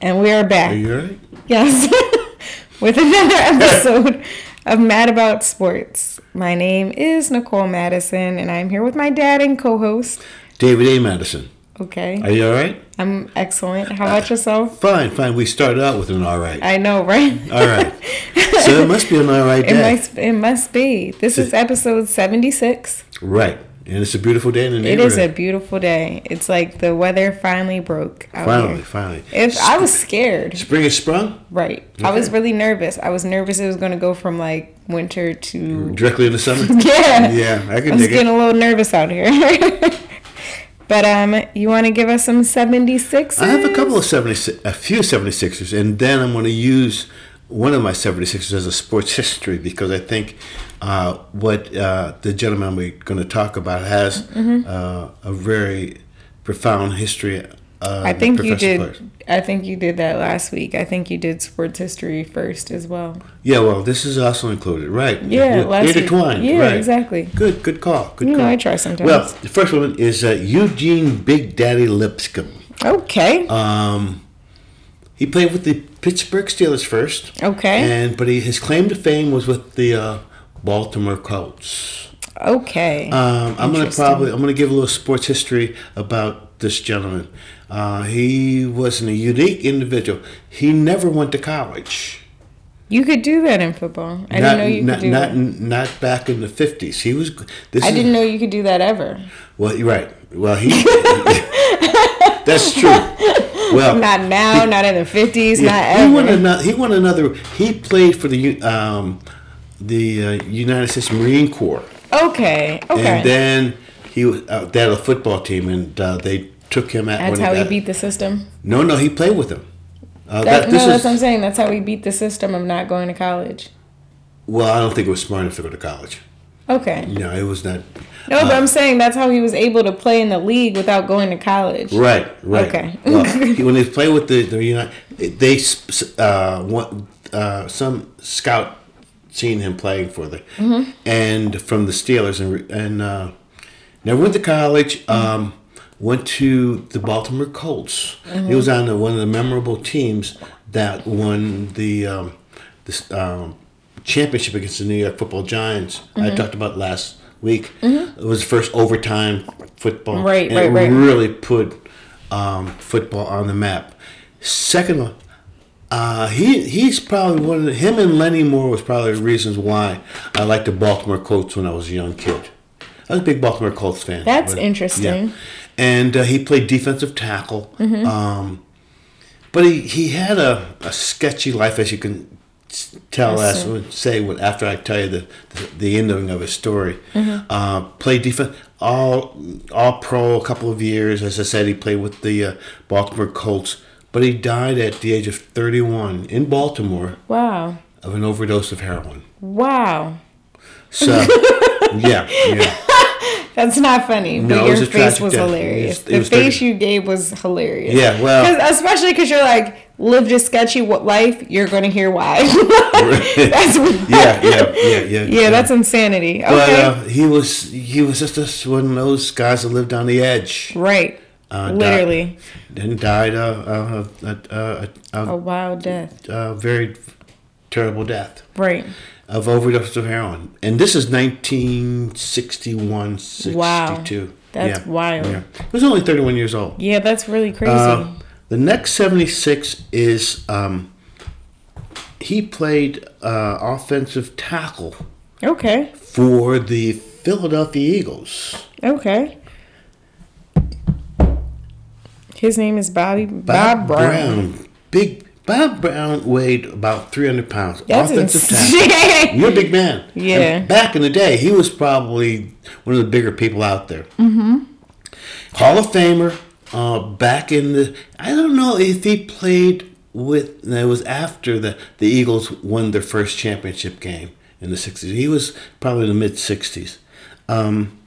And we are back. Are you alright? Yes. With another episode of Mad About Sports. My name is Nicole Madison, and I'm here with my dad and co host. David A. Madison. Okay. Are you alright? I'm excellent. How about uh, yourself? Fine, fine. We started out with an alright. I know, right? Alright. so it must be an alright It must, it must be. This is episode 76. Right. And it's a beautiful day in the It neighborhood. is a beautiful day. It's like the weather finally broke Finally, here. finally. If I was scared, Spring has sprung right? I was really nervous. I was nervous it was going to go from like winter to directly in the summer. yeah. Yeah, I can I was getting it. a little nervous out here. but um, you want to give us some seventy six? I have a couple of 76, a few 76ers, and then I'm going to use one of my 76ers as a sports history because I think uh, what uh, the gentleman we're going to talk about has Mm-hmm. uh, a very profound history. Uh, I think you did. players. I think you did that last week. I think you did sports history first as well. Yeah, well, this is also included, right? Yeah, last week. intertwined. Yeah, right. exactly. Good, good call. Good You call. know, I try sometimes. Well, the first one is uh, Eugene Big Daddy Lipscomb. Okay. Um, he played with the Pittsburgh Steelers first. Okay. And but he, his claim to fame was with the uh, Baltimore Colts. okay. Um, I'm gonna probably I'm gonna give a little sports history about this gentleman. Uh, he was a unique individual. He never went to college. you could do that in football. I not, didn't know you not, could do not, that. not back in the 50s. He was. This I is, didn't know you could do that ever. Well, you're right. Well, he. that's true. Well, Not now, not in the fifties, not yeah, he ever. won another. He won another. He played for the um, the uh, United States Marine Corps, okay, okay. and then he was uh, they had a football team, and uh, they took him at. that's how he got- beat the system. No, no, he played with them. Uh, That, that, no, that's is what I'm saying. That's how he beat the system of not going to college. well. I don't think it was smart enough to go to college. Okay. No, it was not. No, but uh, I'm saying that's how he was able to play in the league without going to college. Right, right. Okay. well, he, when they play with the the United, they uh, want, uh, some scout seen him playing for the Mm-hmm. and from the Steelers and and uh, never went to college. Mm-hmm. Um, went to the Baltimore Colts. Mm-hmm. He was on the, one of the memorable teams that won the um, this um, championship against the New York Football Giants. Mm-hmm. I talked about last week. It was the first overtime football. Right, and right, it right. really put um, football on the map. Second uh, he he's probably one of the, him and Lenny Moore was probably the reasons why I liked the Baltimore Colts when I was a young kid. I was a big Baltimore Colts fan. That's But, interesting. And uh, he played defensive tackle. Mm-hmm. Um, but he, he had a, a sketchy life, as you can tell us, say what after I tell you the, the, the ending of his story. Mm-hmm. Uh, played defense, all all pro a couple of years. As I said, he played with the uh, Baltimore Colts, but he died at the age of 31 in Baltimore Wow. of an overdose of heroin. Wow. So, yeah, yeah. That's not funny, but No, it your face was death. hilarious. It was- it the was face tragic. you gave was hilarious. Yeah, well- 'Cause- especially because you're like lived a sketchy life. You're gonna hear why. that's what, Yeah, yeah, yeah, yeah. yeah, that's insanity. Okay, But uh, he was he was just a, one of those guys that lived on the edge. right. Uh, Literally, Then died uh, uh, uh, uh, a wild death. a very terrible death Right. of overdose of heroin. And this is 1961, 62. Wow. That's wild. Yeah. He was only 31 years old. Yeah, that's really crazy. Uh, the next 76 is um, he played uh, offensive tackle okay. for the Philadelphia Eagles. Okay. His name is Bobby Bob, Bob, Brown. Brown. Big Bob Brown weighed about 300 pounds. That's offensive tackle. You're a big man. Yeah. And back in the day, he was probably one of the bigger people out there. Mm-hmm. Hall of Famer. Uh, back in the, I don't know if he played with. It was after the the Eagles won their first championship game in the '60s. He was probably in the mid '60s. Um,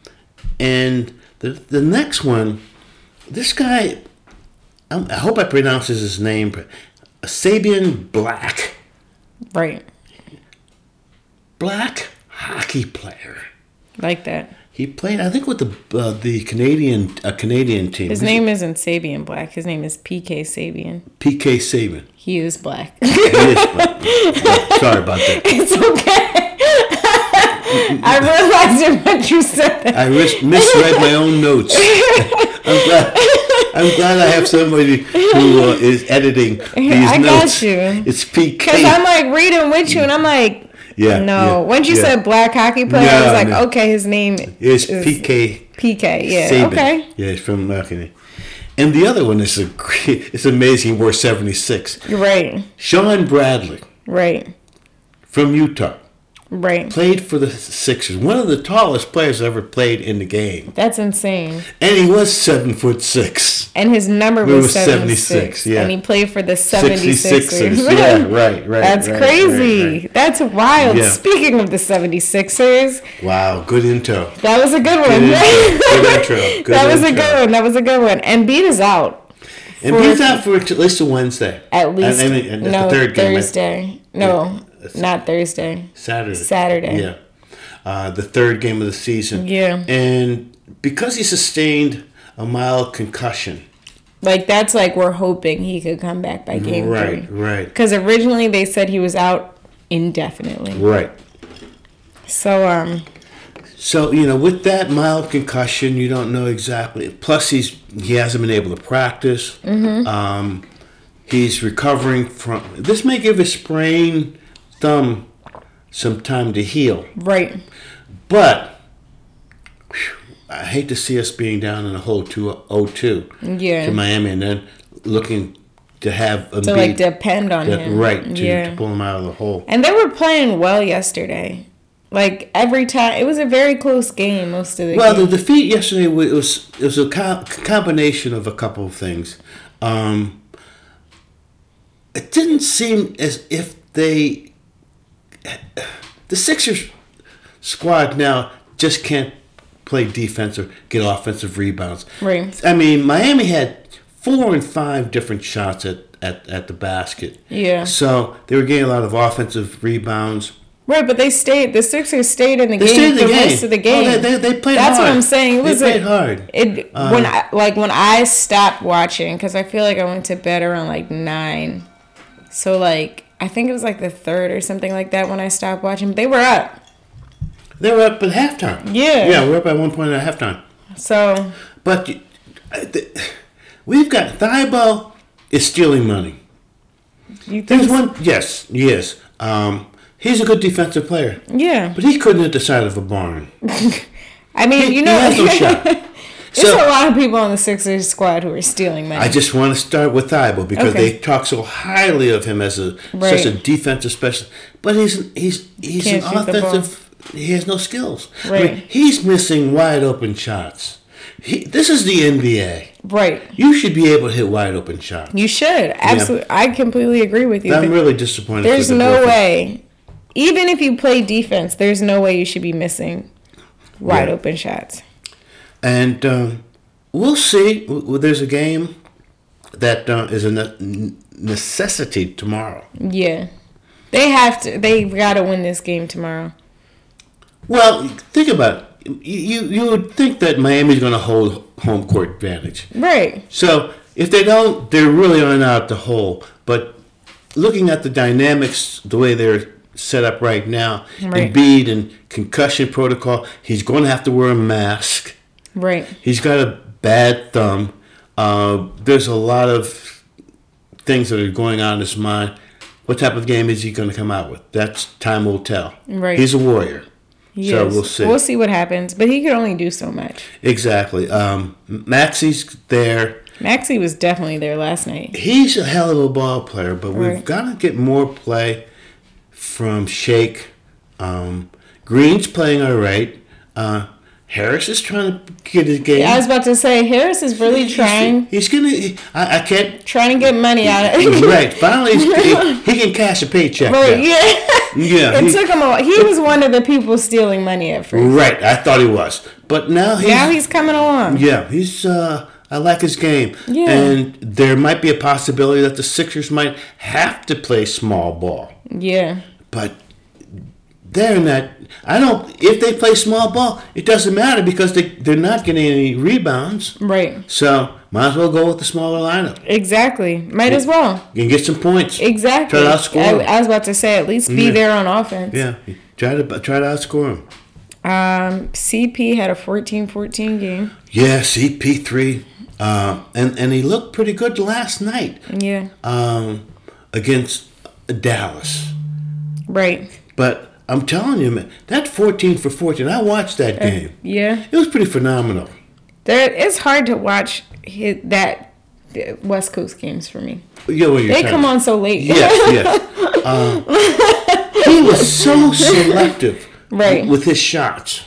and the the next one, this guy, I hope I pronounces his name, Subban Black. Right. Black hockey player. Like that. He played, I think, with the uh, the Canadian uh, Canadian team. His name isn't Subban Black. His name is PK Subban. PK Subban. He is black. He is black. Yeah, Sorry about that. it's okay. I realized it when you said that. I mis- misread my own notes. I'm glad. I'm glad I have somebody who uh, is editing these I got you. It's PK. Because I'm like reading with you, and I'm like, Yeah, no. yeah, Once you yeah. said black hockey player, I was like, no. okay, his name It's is PK PK. Yeah, Subban. okay. Yeah, it's from American. And the other one is a it's amazing. He wore 76. You're right, Shawn Bradley right, from Utah right. played for the Sixers. One of the tallest players ever played in the game. That's insane. And he was seven foot six. And his number was, was 76. 76, yeah. And he played for the 76ers. 66ers. Yeah, right, right. That's right, crazy. right, right. That's wild. Yeah. Speaking of the 76ers, Wow, good intro. that was a good one. Good intro. Good intro. Good that was a good one. That was a good one. Embiid is out. And he's out for at least a Wednesday. At least I mean, no the third game. Thursday. No, It's- not Thursday. Saturday. Saturday. Yeah. Uh, the third game of the season. Yeah. And because he sustained a mild concussion. Like that's like we're hoping he could come back by game right, three. right, right. Because originally they said he was out indefinitely. right. So um, So you know, with that mild concussion, you don't know exactly. Plus, he's he hasn't been able to practice. Mm-hmm. Um, he's recovering from. This may give his sprained thumb some time to heal. right. But whew, I hate to see us being down in a hole 2-0-2 Yeah. to Miami, and then looking to have Embiid To like depend on that- him. right to, yeah. to pull him out of the hole. And they were playing well yesterday. Like every time, it was a very close game most of the Well, the defeat yesterday was it was a co- combination of a couple of things. Um, it didn't seem as if they the Sixers squad now just can't play defense or get offensive rebounds. Right. I mean, Miami had four and five different shots at, at, at the basket. Yeah. So they were getting a lot of offensive rebounds. Right, but they stayed. The Sixers stayed in the They game in the for game. most of the Oh, game. they- they- they played That's what. I'm saying. It They was played a- hard. It when um, I like when I stopped watching because I feel like I went to bed around like nine, so like I think it was like the third or something like that when I stopped watching. They were up, They were up at halftime. Yeah. Yeah, we're up at one point at halftime. so But we've got Thybulle is stealing money. you There's think? one. Yes, yes. Um, he's a good defensive player, Yeah, but he couldn't hit the side of a barn. I mean He, you he know, has no shot. There's So a lot of people on the Sixers squad who are stealing money. I just want to start with Thybulle because Okay. they talk so highly of him as a Right. such a defensive specialist. But he's he's he's Can't an shoot the ball. offensive. He has no skills. I Right. mean, he's missing wide open shots. He, this is the NBA. right, You should be able to hit wide open shots. you should absolutely. I completely agree with you. I'm really disappointed. There's the no way. Even if you play defense, there's no way you should be missing wide Yeah. open shots. And um, we'll see. There's a game that uh, is a ne- necessity tomorrow. Yeah. They have to they've gotta win this game tomorrow. Well, think about it. You, you, you would think that Miami's going to hold home court advantage. Right. So if they don't, they're really on out the hole. But looking at the dynamics, the way they're set up right now, Right. Embiid and concussion protocol, he's going to have to wear a mask. Right. He's got a bad thumb. Uh, there's a lot of things that are going on in his mind. What type of game is he going to come out with? That's time will tell. Right. He's a warrior. So Yes. we'll see. We'll see what happens. But he could only do so much. Exactly. Um, Maxey's there. Maxey was definitely there last night. He's a hell of a ball player, but we've got to get more play from Shake. Um, Green's playing all right. Uh, Harris is trying to get his game. I was about to say Harris is really He's- trying He's, gonna. he- I, I can't. trying to get money out of it. right. Finally, he, he can cash a paycheck. Right, now. yeah. Yeah. It he- took him a while. He was one of the people stealing money at first. right. I thought he was, but now he's. Now he's coming along. Yeah, he's. Uh, I like his game. Yeah. And there might be a possibility that the Sixers might have to play small ball. Yeah. But they're in that. I don't. If they play small ball, it doesn't matter because they they're not getting any rebounds. Right. So might as well go with the smaller lineup. Exactly. Might as well. You can get some points. Exactly. Try to outscore I. I was about to say, at least be Yeah. there on offense. Yeah, try to try to outscore them. Um, CP had a 14-14 game. Yeah, CP three, uh, and and he looked pretty good last night Yeah. um, against Dallas. Right. But I'm telling you, man, that 14 for 14. I watched that game. Yeah. It was pretty phenomenal. There, it's hard to watch hit that West Coast games for me. What you're They come to- on so late. Yes, yes. Um, he was so selective Right. with his shots.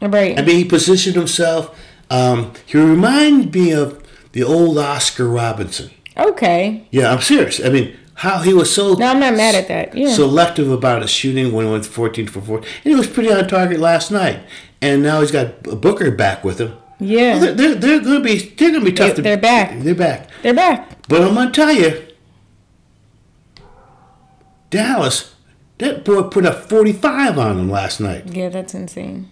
right. I mean, he positioned himself. Um, he reminded me of the old Oscar Robinson. okay. Yeah, I'm serious. I mean, how he was so No, I'm not mad at that. Yeah. selective about his shooting when he went 14 for 14. And he was pretty on target last night. And now he's got Booker back with him. yeah. Well, they're, they're, they're going to be they're to be tough They- to they're back. They're back. They're back. But I'm going to tell you, Dallas, that boy put up 45 on them last night. Yeah, that's insane.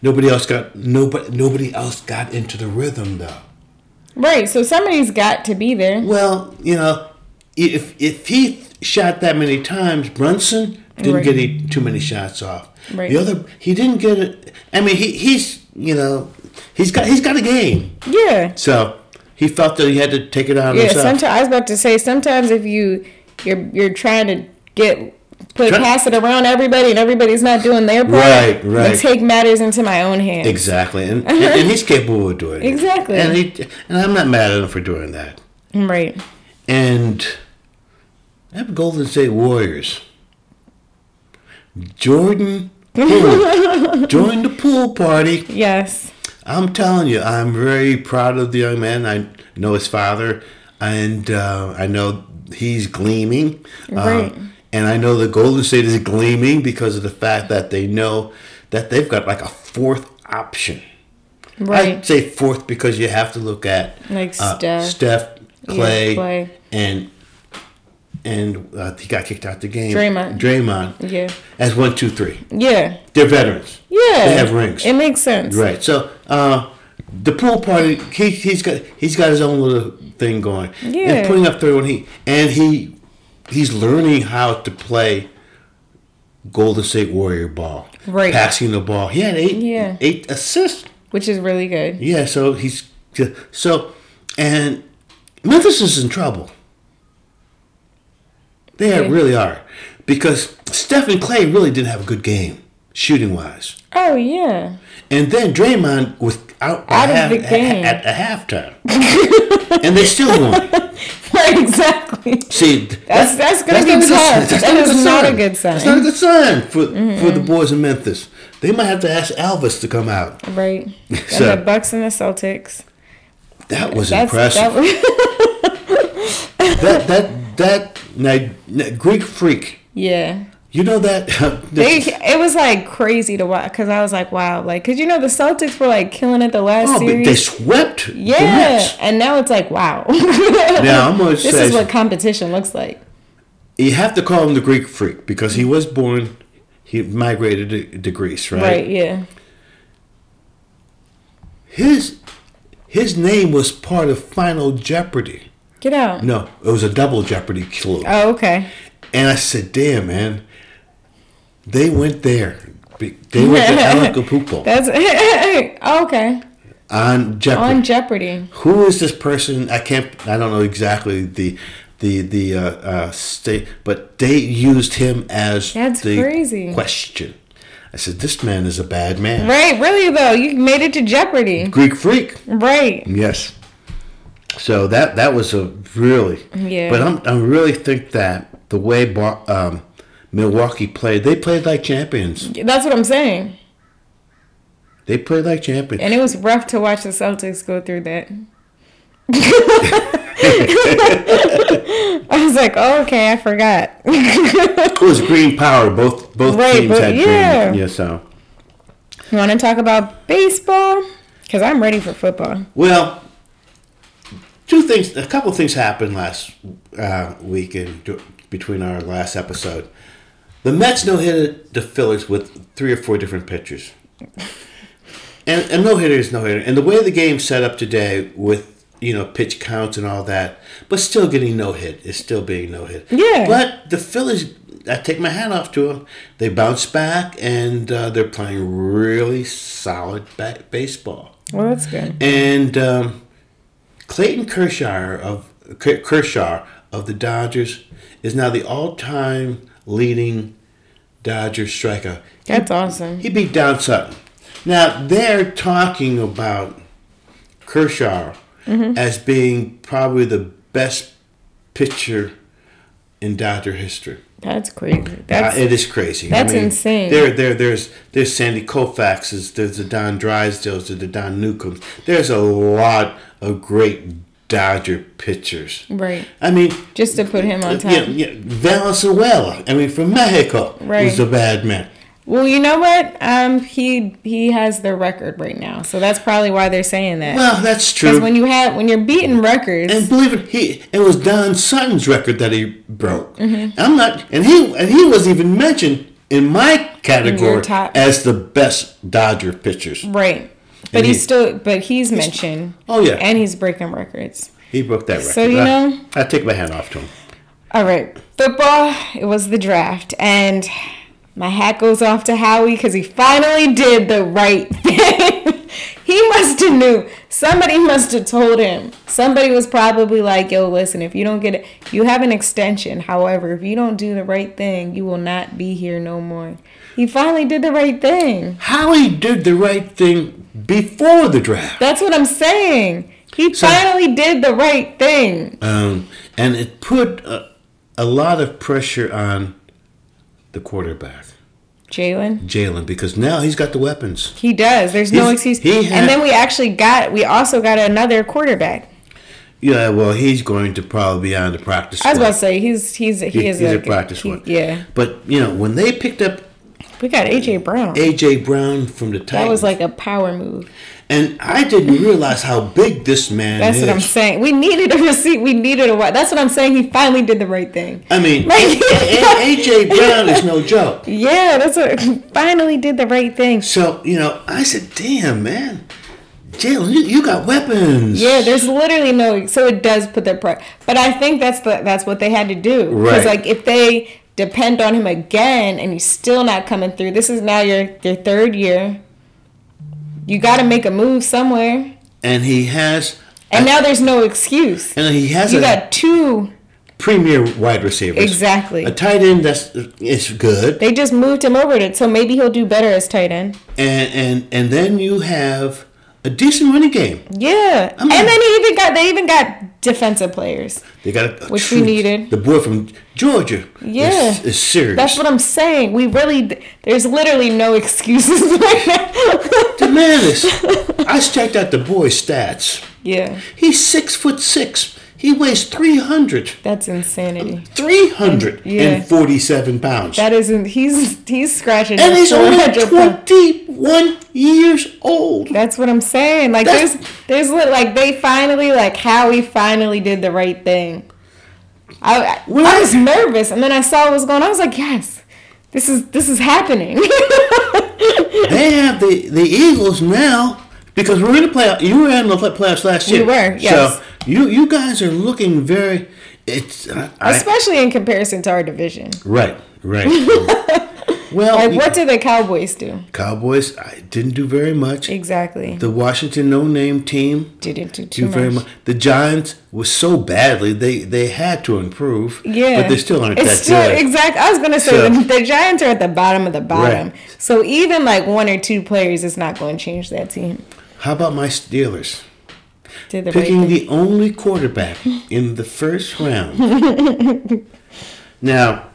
Nobody else got nobody nobody else got into the rhythm though. Right. So somebody's got to be there. Well, you know, if if he shot that many times, Brunson didn't Right. get any, too many shots off. Right. The other, he didn't get it. I mean, he, he's you know, he's got he's got a game, Yeah. so he felt that he had to take it out on Yeah. himself. Sometimes I was about to say sometimes if you you're you're trying to get put Try- pass it around everybody and everybody's not doing their part. Right, right. Take matters into my own hands. Exactly, and, and, and he's capable of doing it. Exactly. and he and I'm not mad at him for doing that. Right. And that Golden State Warriors, Jordan Poole, joined the pool party. Yes. I'm telling you, I'm very proud of the young man. I know his father, and uh, I know he's gleaming. Right. Uh, and I know the Golden State is gleaming because of the fact that they know that they've got like a fourth option. Right. I'd say fourth because you have to look at Like uh, Steph. Steph, Yeah, Clay, Clay. and and uh, he got kicked out the game. Draymond. Draymond. Yeah. As one, two, three. Yeah. They're veterans. Yeah. They have rings. It makes sense. Right. So uh, the pool party, he he's got he's got his own little thing going. Yeah. And putting up thirty one he and he he's learning how to play Golden State Warrior ball. Right. Passing the ball. He had eight Yeah. eight assists. Which is really good. Yeah. So he's so and Memphis is in trouble. They Yeah. really are because Stephen Clay really didn't have a good game shooting wise. Oh yeah. And then Draymond was out, Out of at, the game. at, at halftime, and they still won. Right. Exactly. See, That's- that's gonna be not good tough. sign. That is not a good sign. That's not a good sign for for the boys in Memphis. They might have to ask Elvis to come out. Right. And the Bucks and the Celtics. That was That's impressive. That, that that that now, now, Greek freak. yeah. You know that They, it was like crazy to watch because I was like, wow, like, cause you know the Celtics were like killing it the last oh, but series. they swept yeah, and now it's like, wow. Now I'm gonna this say is what competition looks like. you have to call him the Greek freak because he was born. He migrated to, to Greece, right? Right? Yeah. His his name was part of Final Jeopardy. Get out. No, it was a double Jeopardy clue. Oh, okay. And I said, "Damn, man, they went there. They went to Acapulco That's okay. on Jeopardy. On Jeopardy. Who is this person? I can't. I don't know exactly the the the uh, uh, state, but they used him as That's the crazy. question. I said, "This man is a bad man. Right? Really though, you made it to Jeopardy. Greek freak." Right. Yes. So that that was a really. Yeah. But I'm I really think that the way Bar, um, Milwaukee played, they played like champions. That's what I'm saying. They played like champions. And it was rough to watch the Celtics go through that. I was like, oh, okay, I forgot. It was green power. Both both Right, teams but had yeah. green. Yeah. So you want to talk about baseball? Because I'm ready for football. well, two things. A couple of things happened last uh, week in between our last episode. The Mets no hit the Phillies with three or four different pitchers. And a no hitter is no hitter. And the way the game's set up today with, you know, pitch counts and all that, but still getting no hit is still being no hit. Yeah. But the Phillies, I take my hat off to them. They bounce back and uh, they're playing really solid ba- baseball. Well, that's good. And um, Clayton Kershaw of Kershaw of the Dodgers is now the all-time leading Dodger striker. That's awesome. He beat Don Sutton. Now they're talking about Kershaw Mm-hmm. as being probably the best pitcher in Dodger history. That's crazy. That's Uh, it is crazy. that's insane. There, there, there's there's Sandy Koufax's, there's the Don Drysdale's, there's the Don Newcombs. There's a lot of great Dodger pitchers. right. I mean, Just to put him on top. yeah, yeah, Valenzuela. I mean, from Mexico, Right. was a bad man. Well, you know what? Um, he he has the record right now, so that's probably why they're saying that. Well, that's true. Because when you have when you're beating records, and believe it, he it was Don Sutton's record that he broke. Mm-hmm. I'm not, and he and he was even mentioned in my category top. as the best Dodger pitchers. right? But And he's he- still, but he's mentioned. Oh, yeah. and he's breaking records. He broke that record. So, you I- know- I take my hat off to him. All right, football. It was the draft, and my hat goes off to Howie because he finally did the right thing. he must have knew. Somebody must have told him. Somebody was probably like, "Yo, listen, if you don't get it, you have an extension. However, if you don't do the right thing, you will not be here no more." He finally did the right thing. Howie did the right thing before the draft. That's what I'm saying. He So- finally did the right thing. Um, and it put a, a lot of pressure on the quarterback, Jalen. Jalen, because now he's got the weapons. He does. There's no He's- excuse. he had- and then we actually got. We also got another quarterback. Yeah, well, he's going to probably be on the practice I was about to say he's he's he, He- is he's a like practice he- one. Yeah, But, you know, when they picked up we got AJ Brown. A.J. Brown from the Titans, that was like a power move. And I didn't realize how big this man is That's is. what I'm saying. We needed a receipt. We needed a what? That's what I'm saying. He finally did the right thing. I mean, Like- A.J. Brown is no joke. Yeah, that's what. Finally did the right thing. So, you know, I said, damn, man. Jalen, you, you got weapons. Yeah, there's literally no. So it does put their pressure. But I think that's the that's what they had to do. Right. Because like if they depend on him again and he's still not coming through, this is now your your third year. You got to make a move somewhere, And he has, and now there's no excuse. and he has You a got two premier wide receivers. exactly. A tight end that's is good. They just moved him over to it, so maybe he'll do better as tight end. and and and then you have a decent running game. Yeah, I'm and then he even got they even got defensive players. They got a, a Which we needed. The boy from Georgia. Yeah. is, is serious. That's what I'm saying. We really there's literally no excuses right now. the man is. I checked out the boy's stats. yeah, He's six foot six. He weighs 300. that's insanity. 347 pounds. That isn't. He's he's scratching. and he's only 400 pound- 21 years old. That's what I'm saying. Like That's- there's there's like they finally like Howie finally did the right thing. I I- was nervous, and then I saw what was going on. I was like, yes, this is this is happening. they have the, the Eagles now because we're in the playoff. You were in the playoffs last year. We were, yes. So you you guys are looking very. It's I, I- Especially in comparison to our division. right, right. well, Like, what did the Cowboys do? Cowboys I didn't do very much. Exactly. The Washington no name team Didn't do too very much. much. The Giants was so badly they they had to improve. Yeah, but they still aren't it's that still, good. Exactly. I was gonna say So- the, the Giants are at the bottom of the bottom. Right. So even like one or two players is not going to change that team. How about my Steelers? The picking thing. the only quarterback in the first round. now,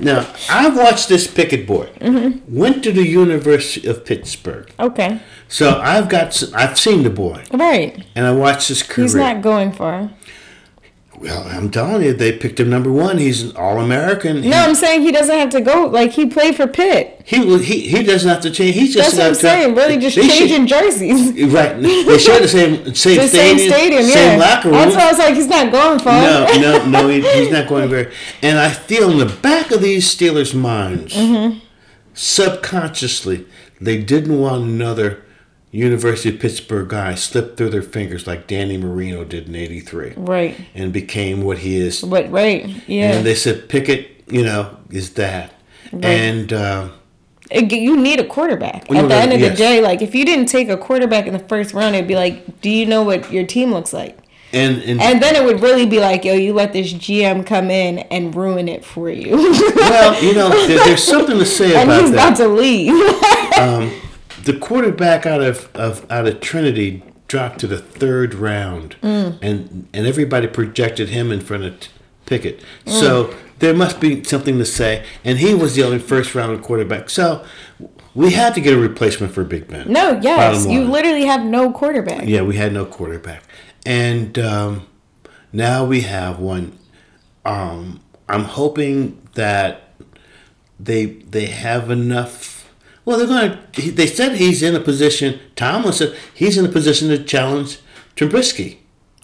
now I've watched this Pickett boy. Mm-hmm. Went to the University of Pittsburgh, Okay. so I've got I've seen the boy, Right. and I watched his career. He's not going far. Well, I'm telling you, they picked him number one. He's an All American. No, I'm saying he doesn't have to go. Like he played for Pitt. He he he doesn't have to change. He's just That's what I'm saying. Really, just they should- changing jerseys. Right. They share the same same The stadium, same stadium, yeah. same locker room. That's why I was like, he's not going far. No, no, no. He, he's not going very. And I feel in the back of these Steelers' minds, Mm-hmm. subconsciously, they didn't want another University of Pittsburgh guy slipped through their fingers like Danny Marino did in '83, Right. and became what he is. But right. Yeah. And they said Pickett, you know, is that. And uh, you need a quarterback. Well, At the end of yes. the day, like if you didn't take a quarterback in the first round, it'd be like, do you know what your team looks like? and and, And then it would really be like, yo, you let this GM come in and ruin it for you. well, you know, there, there's something to say about that. and he's that. about to leave. the quarterback out of, of out of Trinity dropped to the third round, Mm. and and everybody projected him in front of Pickett. Mm. So there must be something to say, and he was the only first round quarterback. So we had to get a replacement for Big Ben. no, yes. You literally have no quarterback. Yeah, we had no quarterback, and um, now we have one. Um, I'm hoping that they they have enough. Well, they're going to. They said he's in a position. Tomlin said he's in a position to challenge Trubisky.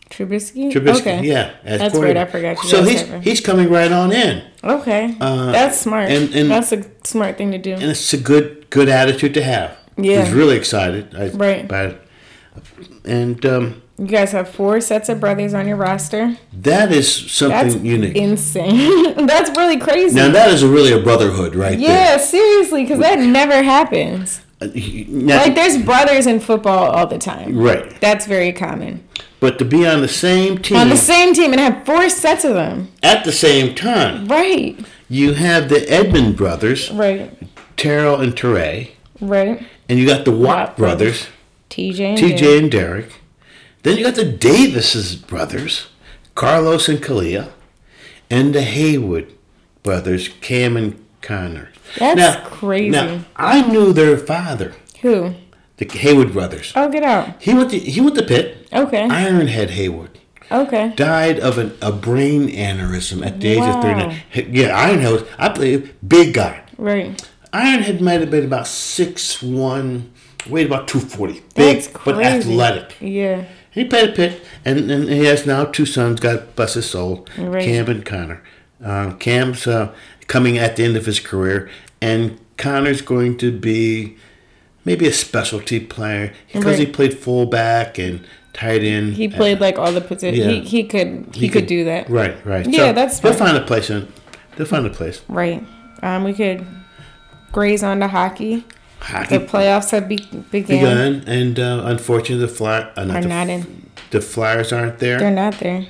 Trubisky? Trubisky, okay. yeah, That's right. I forgot you So he's he's coming right on in, Okay. Uh, That's smart. and- and- That's a smart thing to do. and it's a good good attitude to have. Yeah. he's really excited. I, Right. It. And um, You guys have four sets of brothers on your roster. that is something That's unique. insane. That's really crazy. Now that is really a brotherhood right yeah, seriously, because that never happens. Uh, Now, Like, there's brothers in football all the time. right, That's very common. but to be on the same team On the same team and have four sets of them. at the same time, Right. you have the Edmond brothers, Right. Terrell and Teray, Right. and you got the Watt Watt brothers, TJ. And TJ Derek. and Derek. Then you got the Davises brothers, Carlos and Kalia, and the Heyward brothers, Cam and Connor. That's crazy. Now I knew their father, Who? the Heyward brothers. Oh, get out. He went to he went to Pitt. Okay. Ironhead Heyward. Okay. died of an, a brain aneurysm at the age of 39. Yeah, Ironhead was, I believe, big guy. Right. Ironhead might have been about 6'1", weighed about 240. Big, That's but athletic. Yeah. He played a Pitt, and, and he has now two sons, God bless his soul, Right. Cam and Connor. Um, Cam's uh, coming at the end of his career, and Connor's going to be maybe a specialty player because he played fullback and tight end. He played like all the positions. Yeah. He, he could he, could, do that. Right, right. Yeah, that's they'll fine. find a place in. They'll find a place. Right. Um, we could graze on to hockey. Hockey The playoffs have be- began. begun, and uh, unfortunately, the fly uh, not Are the, not in. the Flyers aren't there. They're not there.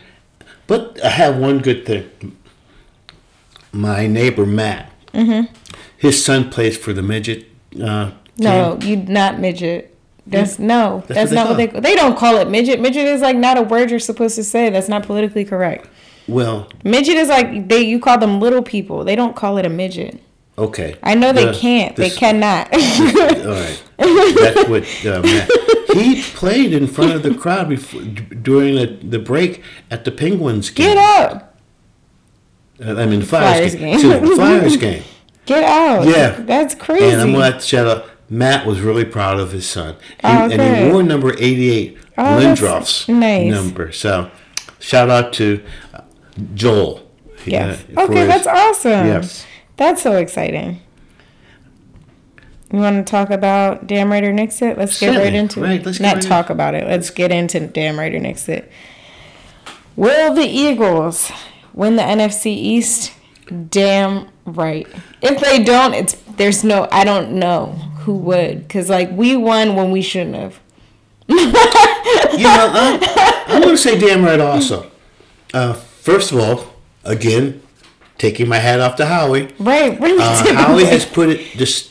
But I have one good thing. My neighbor Matt, Mm-hmm. his son plays for the midget. Uh, No, team. you not midget. That's no. That's That's, what not what they they. They don't call it midget. Midget is like not a word you're supposed to say. That's not politically correct. Well, Midget is like they. You call them little people. They don't call it a midget. Okay. I know they can't. this- they cannot. All right. That's what uh, Matt. He played in front of the crowd before, during the, the break at the Penguins game. Get up. Uh, I mean, the Flyers, Flyers game. game. The Flyers game. Get out. Yeah. That's crazy. And I'm going to have to shout out, Matt was really proud of his son. He, Oh, And he wore number 88, Oh, that's nice. number. So shout out to uh, Joel. Yes. uh, okay, his- that's awesome. Yes. That's so exciting. You want to talk about Damn Right or Nix It? Let's get right into Right, it. let's Not right in. talk about it. Let's get into Damn Right or Nix It. Will the Eagles win the NFC East? Damn right. If they don't, it's there's no I don't know who would cuz like we won when we shouldn't have. You know, I'm, I'm going to say damn right also. Uh, first of all, again, taking my hat off to Howie. Right. What are you Uh, doing? Howie has put it just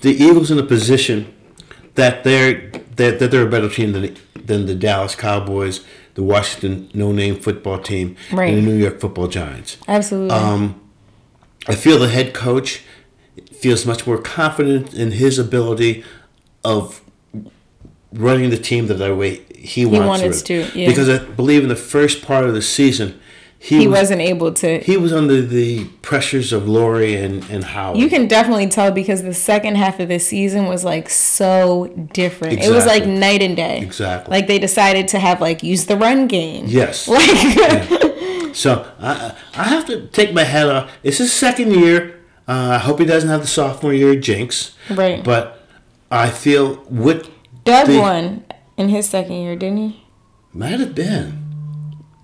the Eagles in a position that they're that, that they're a better team than than the Dallas Cowboys, the Washington no name football team, Right. and the New York Football Giants. Absolutely. Um, I feel the head coach feels much more confident in his ability of running the team that the way he wants wants to. to, yeah. Because I believe in the first part of the season, he, wasn't able to. He was under the pressures of Lurie and and Howard. You can definitely tell because the second half of the season was like so different. It was like night and day. Exactly. Like they decided to have like use the run game. Yes. Like So I I have to take my hat off. It's his second year. Uh, I hope he doesn't have the sophomore year jinx. Right. But I feel with Doug the- won in his second year, didn't he? might have been.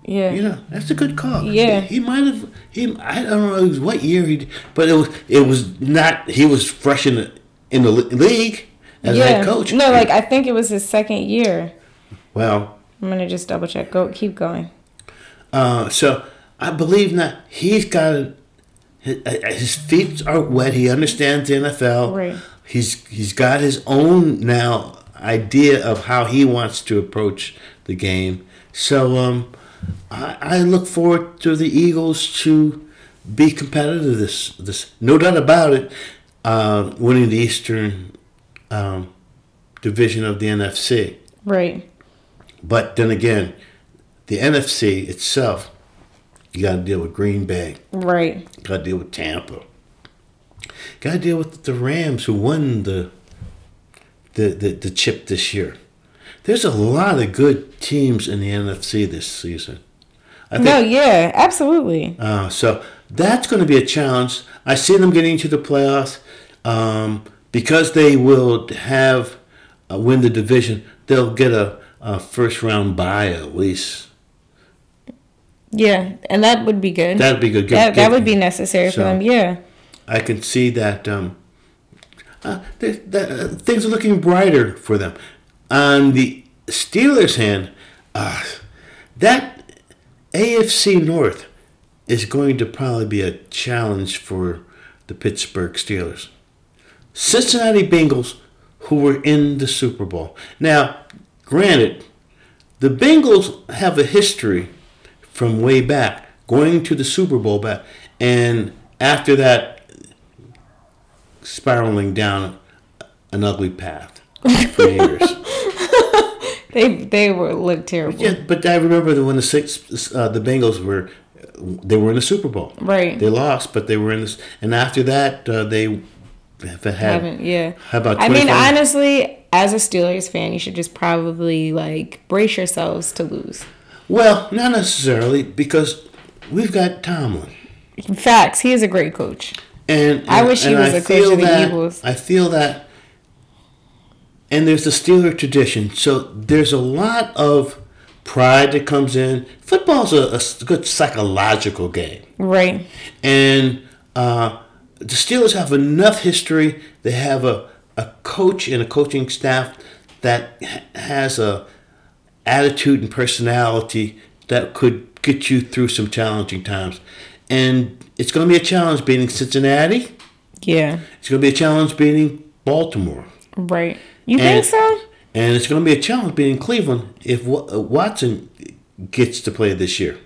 Yeah. You know, that's a good call. Yeah. He, might have. He I don't know was, what year he, but it was it was not. He was fresh in the in the league as a yeah. head coach. No, like I think it was his second year. well, I'm gonna just double check. Go, keep going. uh, so I believe now he's got his, his feet are wet. He understands the NFL. Right. He's he's got his own now idea of how he wants to approach the game. So um, I, I look forward to the Eagles to be competitive this this no doubt about it. Uh, winning the Eastern um, division of the NFC, Right. but then again, the NFC itself, you got to deal with Green Bay. Right. Got to deal with Tampa. Got to deal with the Rams who won the, the the the chip this year. There's a lot of good teams in the NFC this season. I think, No, yeah, absolutely. uh, so that's going to be a challenge. I see them getting to the playoffs um, because they will have uh, win the division. They'll get a, a first round bye at least. Yeah, and that would be good. That'd be good. Give- that, that would be necessary So- for them. Yeah. I can see that um, uh, the, the, uh, things are looking brighter for them. On the Steelers' hand, uh, that AFC North is going to probably be a challenge for the Pittsburgh Steelers. Cincinnati Bengals, who were in the Super Bowl. Now, granted, the Bengals have a history from way back, going to the Super Bowl back, and after that, spiraling down an ugly path for years. They they were looked terrible. yeah, but I remember that when the six, uh, the Bengals were, they were in the Super Bowl. Right. They lost, but they were in this, and after that, uh, they have had. Haven't yeah. How about I mean, honestly, as a Steelers fan, you should just probably like brace yourselves to lose. Well, not necessarily because we've got Tomlin. Facts. He is a great coach. And, I wish he and was I a coach feel of the that- Eagles. I feel that, and there's the Steeler tradition. So there's a lot of pride that comes in. Football's a good psychological game, Right. and uh, the Steelers have enough history. They have a, a coach and a coaching staff that has a attitude and personality that could get you through some challenging times. And it's going to be a challenge beating Cincinnati. Yeah. It's going to be a challenge beating Baltimore. Right. You And- think so? And it's going to be a challenge beating Cleveland if uh, Watson gets to play this year.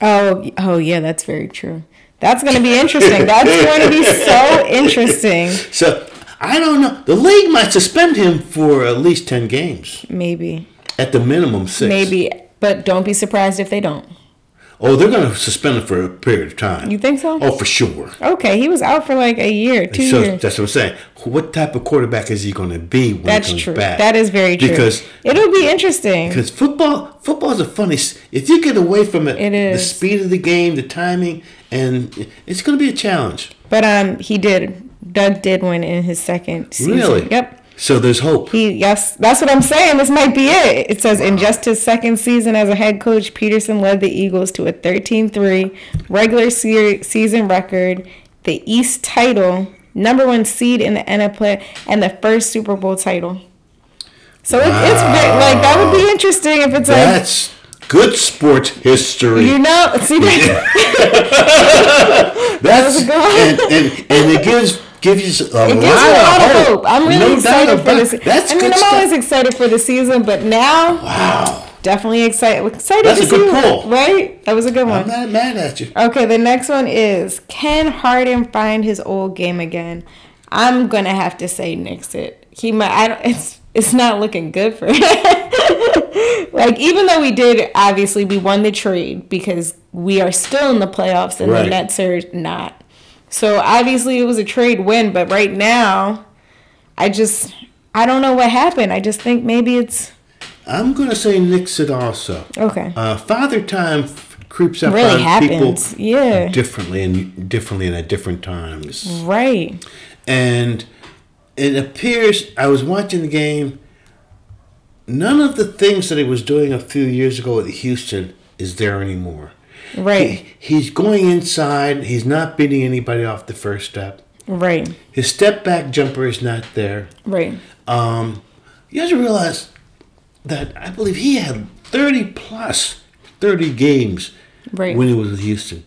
Oh, oh yeah, that's very true. That's going to be interesting. That's going to be so interesting. So I don't know. The league might suspend him for at least 10 games, Maybe. at the minimum six. Maybe. But don't be surprised if they don't. Oh, they're going to suspend him for a period of time. You think so? Oh, for sure. Okay, he was out for like a year, two so years. that's what I'm saying. What type of quarterback is he going to be when That's he comes true. back? That is very true. Because it'll be interesting. Because football, football is a funny. If you get away from it, It the speed of the game, the timing, and it's going to be a challenge. But um, he did. Doug did win in his second season. Really? Yep. So there's hope. He yes, that's what I'm saying. This might be it. It says in just his second season as a head coach, Pederson led the Eagles to a 13-3 regular se- season record, the East title, number one seed in the NFL, and the first Super Bowl title. So it, it's like that would be interesting if it's like That's good sports history. you know see that That's was a good one. and, and, and it gives gives you a, It lot, a lot of hope. hope. I'm really No excited for this. That's I mean, I'm stuff. always excited for the season, but now Wow, definitely excited. Excited That's to a good see pull. right? That was a good one. I'm not mad at you. Okay, the next one is can Harden find his old game again? I'm gonna have to say nix it. He might. I don't. It's it's not looking good for him. like even though we did obviously we won the trade because we are still in the playoffs and Right. the Nets are not. So obviously it was a trade win, but right now I just I don't know what happened. I just think maybe it's I'm going to say Nixon also. okay. Uh, Father Time creeps up really on happens. people Yeah. differently and differently and at different times. Right. And it appears I was watching the game. None of the things that he was doing a few years ago at Houston is there anymore. Right. He, he's going inside. He's not beating anybody off the first step. Right. His step back jumper is not there. Right. Um, you have to realize that I believe he had 30 plus 30 games Right. when he was with Houston.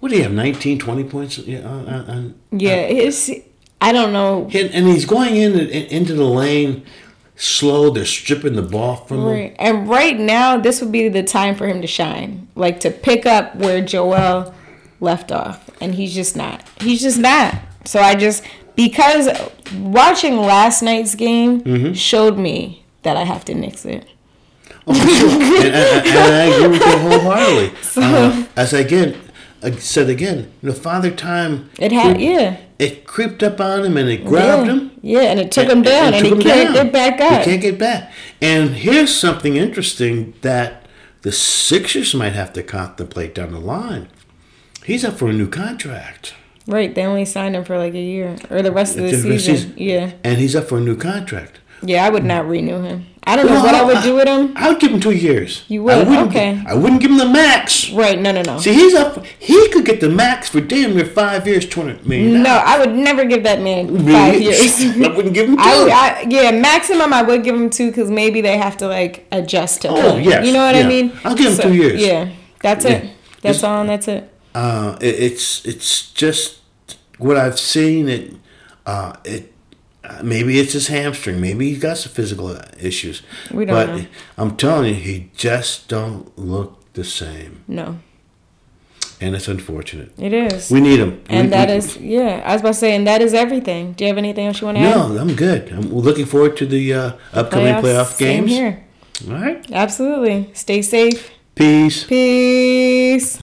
What do you have, 19, 20 points? Yeah, on, on, on- Yeah, uh, it's I don't know. and, and he's going in, in into the lane slow. They're stripping the ball from him. Right. And right now this would be the time for him to shine. Like to pick up where Joel left off. And he's just not. He's just not. So I just because watching last night's game Mm-hmm. showed me that I have to nix it. Oh, sure. and, and- and I agree with you wholeheartedly. Uh, as I again I said again, the father time It had yeah. It creeped up on him and it grabbed yeah. him. Yeah, and it took him down and, took he can't down. get back up. He can't get back. And here's something interesting that the Sixers might have to contemplate down the line. He's up for a new contract. Right, they only signed him for like a year or the rest of the Just for season. Yeah. And he's up for a new contract. Yeah, I would not renew him. I don't know what I would do with him. I would give him two years. You would? I wouldn't Okay. gi- I wouldn't give him the max. Right, no, no, no. See, he's up. He could get the max for damn near five years, twenty million. No, I would never give that man five years. I wouldn't give him two. I, I, yeah, maximum I would give him two because maybe they have to like adjust to. Oh, yes, you know what yeah. I mean. I'll give him two years. Yeah, that's it. That's Just- all. and That's it. Uh, it, it's it's just what I've seen. It uh, it uh, maybe it's his hamstring. Maybe he's got some physical issues. We don't but know. I'm telling you, he just don't look the same, No, and it's unfortunate. it is. We need him, and We- that we- is yeah. I was about to say, and that is everything. Do you have anything else you want to add? No, I'm good. I'm looking forward to the uh, upcoming playoff Same games. here. All right. Absolutely. Stay safe. Peace. Peace.